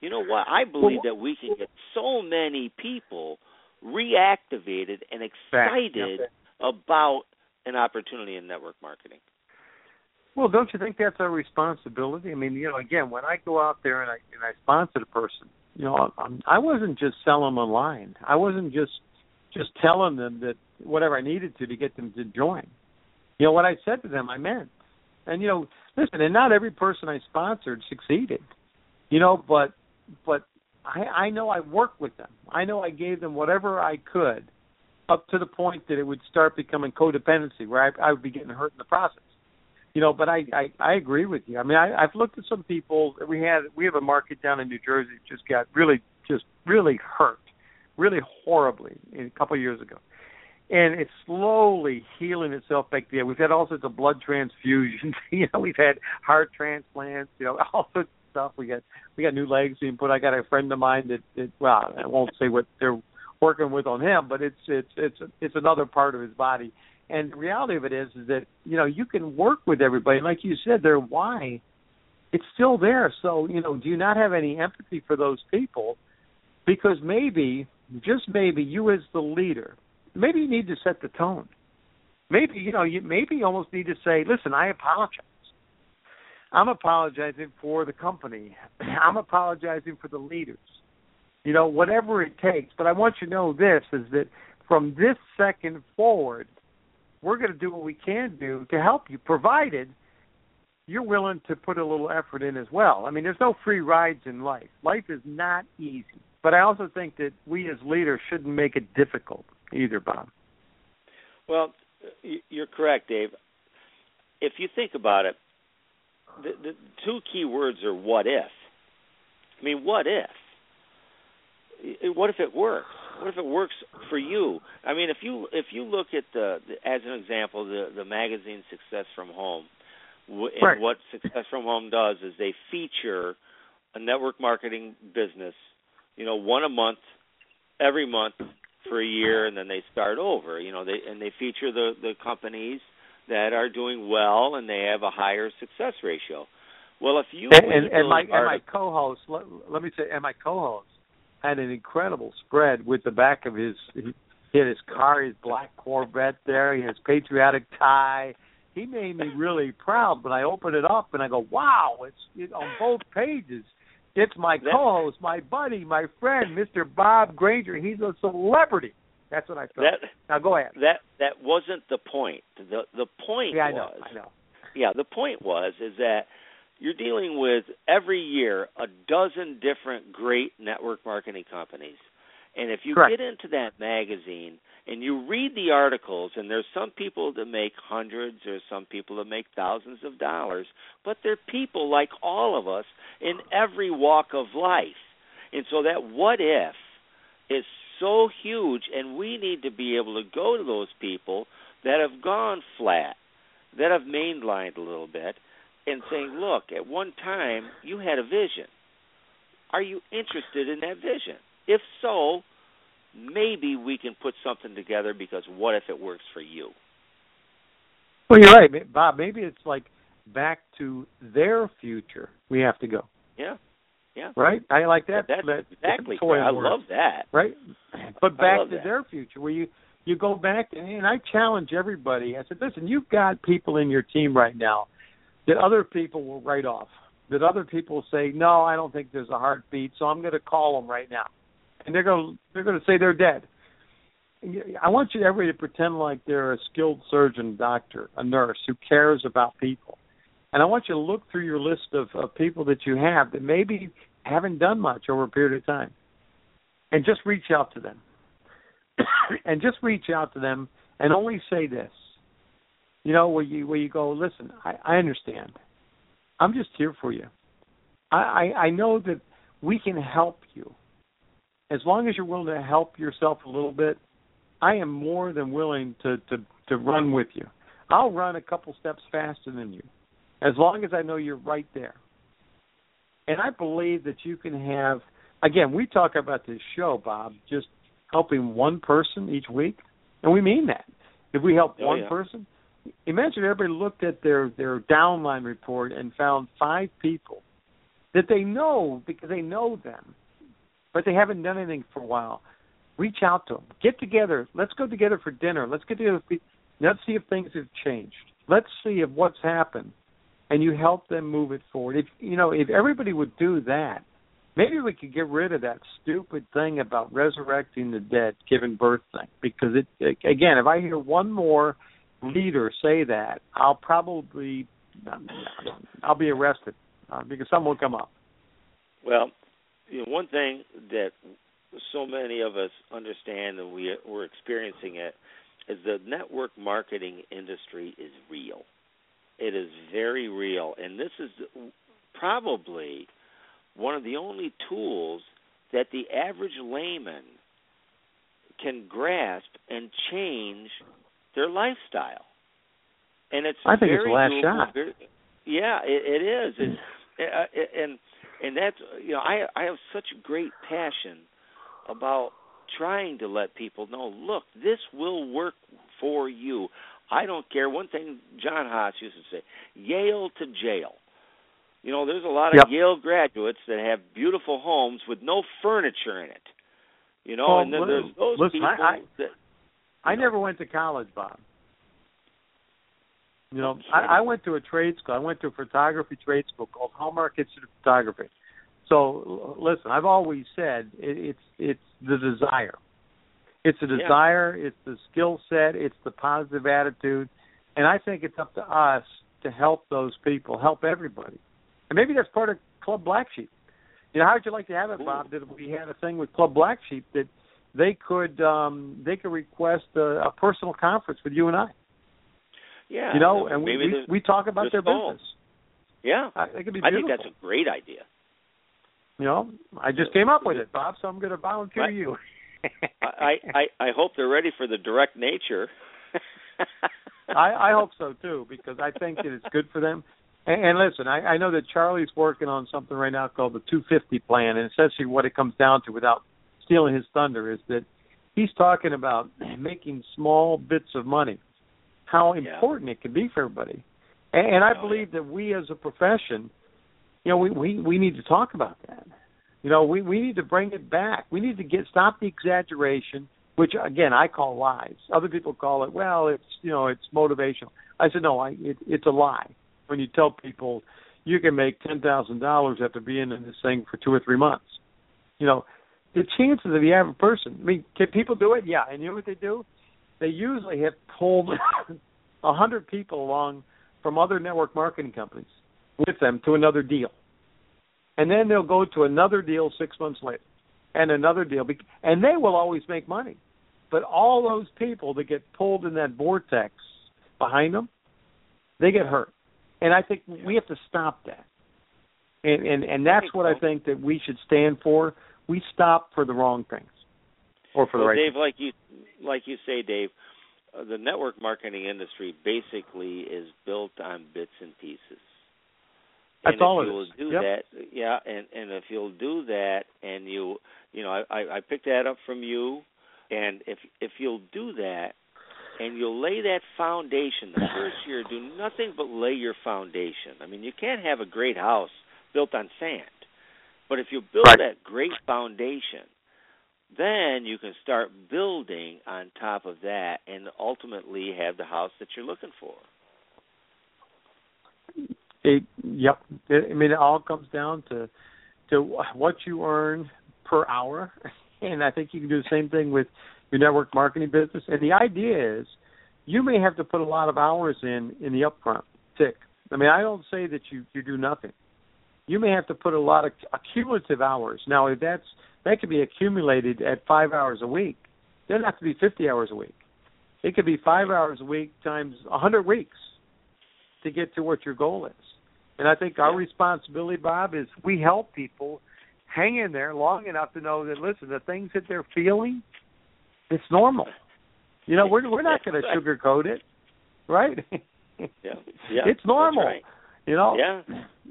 You know what? I believe that we can get so many people reactivated and excited about an opportunity in network marketing. Well, don't you think that's our responsibility? I mean, you know, again, when I go out there and I and I sponsor a person, you know, I'm, I wasn't just selling them online. I wasn't just just telling them that whatever I needed to to get them to join. You know, what I said to them, I meant. And you know, listen, and not every person I sponsored succeeded. You know, but but I I know I worked with them. I know I gave them whatever I could up to the point that it would start becoming codependency where I, I would be getting hurt in the process you know but i i i agree with you i mean i i've looked at some people we had we have a market down in new jersey that just got really just really hurt really horribly a couple of years ago and it's slowly healing itself back there we've had all sorts of blood transfusions you know we've had heart transplants you know all sorts of stuff we got we got new legs being put i got a friend of mine that, that well i won't say what they're working with on him but it's it's it's it's another part of his body and the reality of it is, is that you know you can work with everybody. Like you said, their why, it's still there. So you know, do you not have any empathy for those people? Because maybe, just maybe, you as the leader, maybe you need to set the tone. Maybe you know, you maybe you almost need to say, "Listen, I apologize." I'm apologizing for the company. I'm apologizing for the leaders. You know, whatever it takes. But I want you to know this is that from this second forward, we're going to do what we can do to help you, provided you're willing to put a little effort in as well. I mean, there's no free rides in life. Life is not easy. But I also think that we as leaders shouldn't make it difficult either, Bob. Well, you're correct, Dave. If you think about it, the, the two key words are what if. I mean, what if? What if it works? What if it works for you? I mean, if you if you look at the, the as an example the the magazine Success from Home, and right. what Success from Home does is they feature a network marketing business, you know, one a month, every month for a year, and then they start over. You know, they and they feature the the companies that are doing well and they have a higher success ratio. Well, if you and, and, and my and my co-host, let, let me say, and my co-host had an incredible spread with the back of his. He had his car, his black Corvette there, his patriotic tie. He made me really proud when I opened it up and I go, "Wow!" It's it, on both pages. It's my co-host, my buddy, my friend, Mr. Bob Granger. He's a celebrity. That's what I thought. That, now go ahead. That that wasn't the point. The the point yeah, I was know, I know. Yeah, the point was is that you're dealing with every year a dozen different great network marketing companies. And if you Correct. get into that magazine and you read the articles and there's some people that make hundreds there's some people that make thousands of dollars, but they're people like all of us in every walk of life. And so that what if is so huge, and we need to be able to go to those people that have gone flat, that have mainlined a little bit, and saying, look, at one time you had a vision. Are you interested in that vision? If so, maybe we can put something together because what if it works for you? Well, you're right, Bob. Maybe it's like back to their future. We have to go. Yeah. Yeah. Right? I like that. That's that exactly. Toy I word. love that. Right? But back to that. their future where you you go back and, and I challenge everybody. I said, listen, you've got people in your team right now that other people will write off. That other people say, no, I don't think there's a heartbeat, so I'm going to call them right now, and they're going to they're going to say they're dead. I want you everybody to pretend like they're a skilled surgeon, doctor, a nurse who cares about people. And I want you to look through your list of, of people that you have that maybe haven't done much over a period of time, and just reach out to them. and just reach out to them and only say this. You know, where you where you go, listen, I, I understand. I'm just here for you. I, I I know that we can help you. As long as you're willing to help yourself a little bit, I am more than willing to to to run with you. I'll run a couple steps faster than you, as long as I know you're right there. And I believe that you can have. Again, we talk about this show, Bob, just helping one person each week, and we mean that. If we help Oh, one yeah. person, imagine everybody looked at their their downline report and found five people that they know because they know them, but they haven't done anything for a while. Reach out to them. Get together. Let's go together for dinner. Let's get together. Let's see if things have changed. Let's see if what's happened, and you help them move it forward. If you know, if everybody would do that, maybe we could get rid of that stupid thing about resurrecting the dead, giving birth thing. Because it again, if I hear one more leader say that, I'll probably I'll be arrested uh, because something will come up. Well, you know, one thing that so many of us understand and we we're experiencing it is the network marketing industry is real. It is very real, and this is probably one of the only tools that the average layman can grasp and change their lifestyle. And it's I think it's last doable, shot. yeah, it, it is. It's, uh, and and that's you know I I have such a great passion about trying to let people know, look, this will work for you. I don't care. One thing John Haas used to say, Yale to jail. You know, there's a lot of Yep. Yale graduates that have beautiful homes with no furniture in it. You know, Well, and then there's those Oh, listen, people I- that I never went to college, Bob. You know, I, I went to a trade school. I went to a photography trade school called Hallmark Institute of Photography. So listen, I've always said it, it's it's the desire. It's the desire. Yeah. It's the skill set. It's the positive attitude, and I think it's up to us to help those people, help everybody, and maybe that's part of Club Black Sheep. You know, how would you like to have it, Bob? That we had a thing with Club Black Sheep that they could um they could request a, a personal conference with you and I. Yeah, you know, and we we, we talk about their business. Yeah, I, it could be I think that's a great idea. You know, I just came up with it, Bob. So I'm going to volunteer right. you. I, I I hope they're ready for the direct nature. I I hope so too because I think that it's good for them. And, and listen, I, I know that Charlie's working on something right now called the 250 plan, and essentially what it comes down to, without stealing his thunder, is that he's talking about making small bits of money, how important yeah. it can be for everybody. And, and I oh, believe yeah. that we as a profession, you know, we, we we need to talk about that. You know, we we need to bring it back. We need to get stop the exaggeration, which again I call lies. Other people call it well, it's you know, it's motivational. I said no, I it, it's a lie when you tell people you can make ten thousand dollars after being in this thing for two or three months. You know, the chances of the average person. I mean, can people do it? Yeah, and you know what they do? They usually have pulled a hundred people along from other network marketing companies with them to another deal and then they'll go to another deal six months later, and another deal, and they will always make money. But all those people that get pulled in that vortex behind them, they get hurt, and I think we have to stop that. And and and that's what I think that we should stand for. We stop for the wrong things, or for well, right. Dave, like you like you say, Dave, uh, the network marketing industry basically is built on bits and pieces that's and all if it you'll do yep. that, yeah, and and if you'll do that, and you, you know, I I picked that up from you, and if if you'll do that, and you'll lay that foundation the first year, do nothing but lay your foundation. I mean, you can't have a great house built on sand, but if you build right. that great foundation, then you can start building on top of that, and ultimately have the house that you're looking for. It, yep. It, I mean, it all comes down to to what you earn per hour, and I think you can do the same thing with your network marketing business. And the idea is, you may have to put a lot of hours in in the upfront tick. I mean, I don't say that you you do nothing. You may have to put a lot of accumulative hours. Now, if that's that could be accumulated at five hours a week. It doesn't have to be fifty hours a week. It could be five hours a week times a hundred weeks to get to what your goal is. And I think our Yeah. responsibility, Bob, is we help people hang in there long enough to know that listen, the things that they're feeling, it's normal. You know, we're we're not going to sugarcoat it, right? Yeah, yeah, it's normal. Right. You know, Yeah.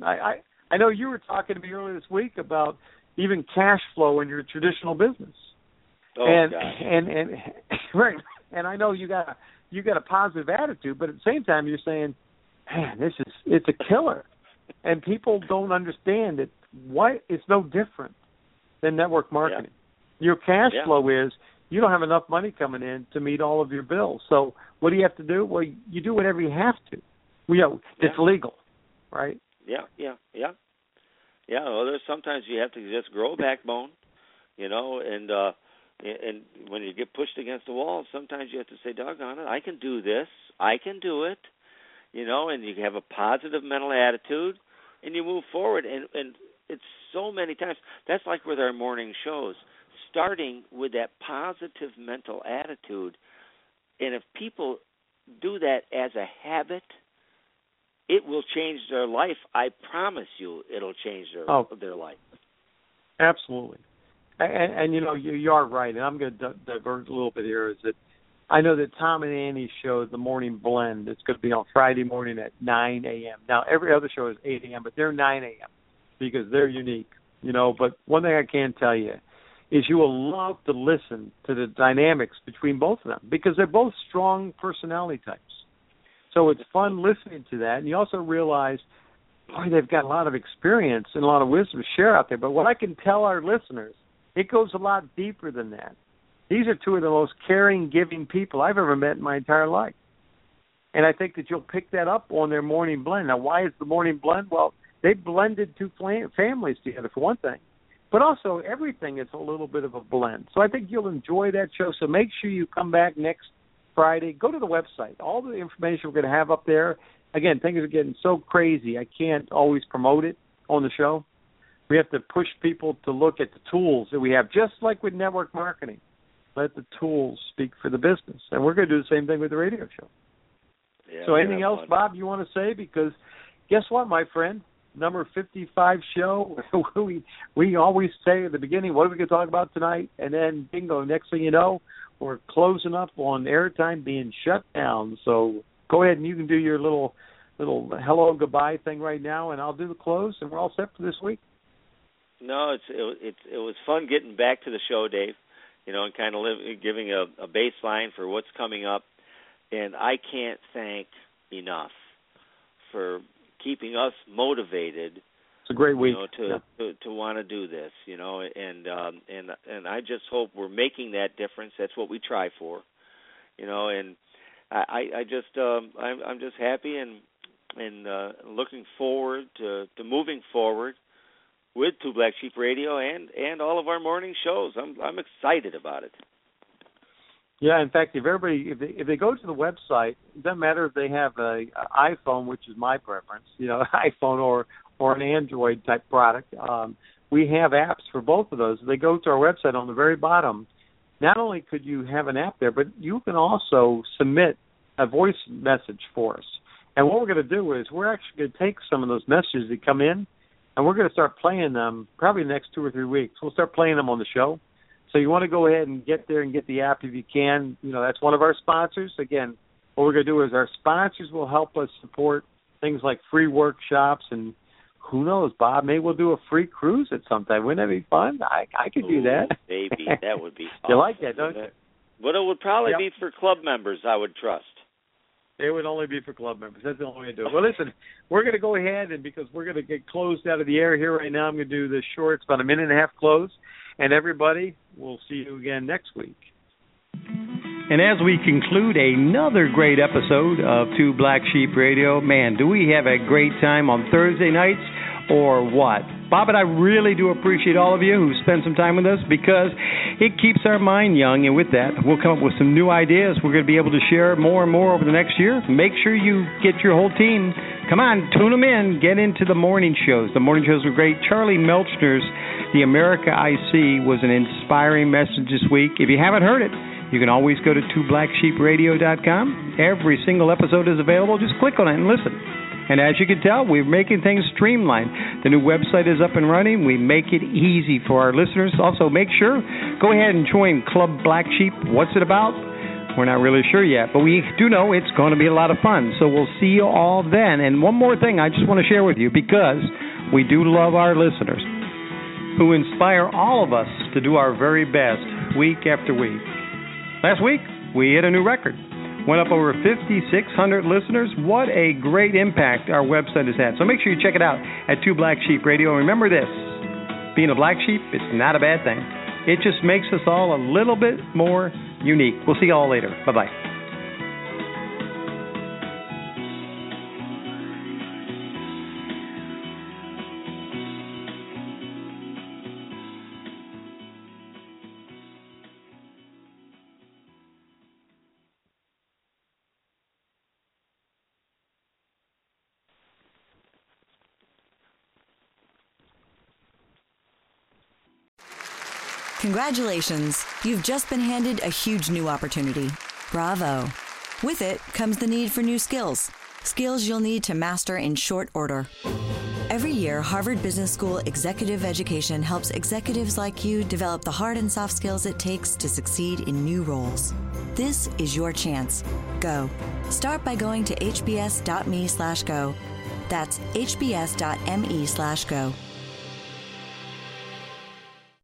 I, I I know you were talking to me earlier this week about even cash flow in your traditional business. Oh and God. and and right. And I know you got a you got a positive attitude, but at the same time you're saying, Man, this is it's a killer. And people don't understand that what it's no different than network marketing. Your cash Yeah. flow is you don't have enough money coming in to meet all of your bills. So what do you have to do? Well, you do whatever you have to. Well, you know, it's Yeah. legal, right? Yeah, yeah, yeah. Yeah, well there's sometimes you have to just grow a backbone, you know, and uh and when you get pushed against the wall, sometimes you have to say, "Doggone it, I can do this. I can do it." You know, and you have a positive mental attitude and you move forward and and it's so many times that's like with our morning shows starting with that positive mental attitude and if people do that as a habit it will change their life i promise you it'll change their Oh. their life Absolutely. And, and you know, you, you are right. And I'm going to di- divert a little bit here. Is that I know that Tom and Annie's show, The Morning Blend, it's going to be on Friday morning at 9 a.m. Now, every other show is 8 a.m., but they're 9 a.m. because they're unique. You know, but one thing I can tell you is you will love to listen to the dynamics between both of them because they're both strong personality types. So it's fun listening to that, and you also realize, boy, they've got a lot of experience and a lot of wisdom to share out there. But what I can tell our listeners, it goes a lot deeper than that. These are two of the most caring, giving people I've ever met in my entire life. and I think that you'll pick that up on their morning blend. Now, why is the morning blend? Well, they blended two families together for one thing, but also everything is a little bit of a blend. So I think you'll enjoy that show. So make sure you come back next Friday. Go to the website. All the information we're going to have up there. Again, things are getting so crazy. I can't always promote it on the show. We have to push people to look at the tools that we have, just like with network marketing. Let the tools speak for the business, and we're going to do the same thing with the radio show. Yeah, so, anything else. Bob, you want to say? Because guess what, my friend, number fifty-five show. we we always say at the beginning, what are we going to talk about tonight? And then, bingo, next thing you know, we're closing up on airtime being shut down. So go ahead and you can do your little little hello goodbye thing right now, and I'll do the close, and we're all set for this week. No, it's it, it's it was fun getting back to the show, Dave. You know, and kind of giving a, a baseline for what's coming up, and I can't thank enough for keeping us motivated. A great week. You know, to Yeah. to, to want to do this. You know, and um, and and I just hope we're making that difference. That's what we try for. You know, and I I I just um, I'm I'm just happy and and uh, looking forward to to moving forward with Two Black Sheep Radio and and all of our morning shows. I'm I'm excited about it. Yeah, in fact, if everybody if they if they go to the website, it doesn't matter if they have a, a iPhone, which is my preference, you know, iPhone or or an Android type product. Um, we have apps for both of those. They go to our website on the very bottom, not only could you have an app there, but you can also submit a voice message for us. And what we're going to do is we're actually going to take some of those messages that come in, and we're going to start playing them probably the next two or three weeks. We'll start playing them on the show. So you want to go ahead and get there and get the app if you can. You know, that's one of our sponsors. Again, what we're going to do is our sponsors will help us support things like free workshops and who knows, Bob, maybe we'll do a free cruise at some time. Wouldn't that be fun? I I could do that. baby. That would be. You awesome, like that, don't wouldn't? But it would probably Yep. be for club members, I would trust. It would only be for club members. That's the only way to do it. Well, listen, we're going to go ahead and because we're going to get closed out of the air here right now, I'm going to do this short. It's about a minute and a half close. And everybody, we'll see you again next week. And as we conclude another great episode of Two Black Sheep Radio, man, do we have a great time on Thursday nights or what? Bob and I really do appreciate all of you who spend some time with us because it keeps our mind young. And with that, we'll come up with some new ideas we're going to be able to share more and more over the next year. Make sure you get your whole team. Come on, tune them in. Get into the morning shows. The morning shows are great. Charlie Melchner's The America I See was an inspiring message this week. If you haven't heard it, you can always go to twoblacksheepradio.com. Every single episode is available. Just click on it and listen. And as you can tell, we're making things streamlined. The new website is up and running. We make it easy for our listeners. Also, make sure, go ahead and join Club Black Sheep. What's it about? We're not really sure yet, but we do know it's going to be a lot of fun. So we'll see you all then. And one more thing I just want to share with you because we do love our listeners who inspire all of us to do our very best week after week. Last week, we hit a new record. Went up over 5,600 listeners. What a great impact our website has had. So make sure you check it out at Two Black Sheep Radio. And remember this being a black sheep, it's not a bad thing. It just makes us all a little bit more unique. We'll see you all later. Bye bye. Congratulations! You've just been handed a huge new opportunity. Bravo! With it comes the need for new skills. Skills you'll need to master in short order. Every year, Harvard Business School Executive Education helps executives like you develop the hard and soft skills it takes to succeed in new roles. This is your chance. Go. Start by going to hbs.me slash go. That's hbs.me slash go.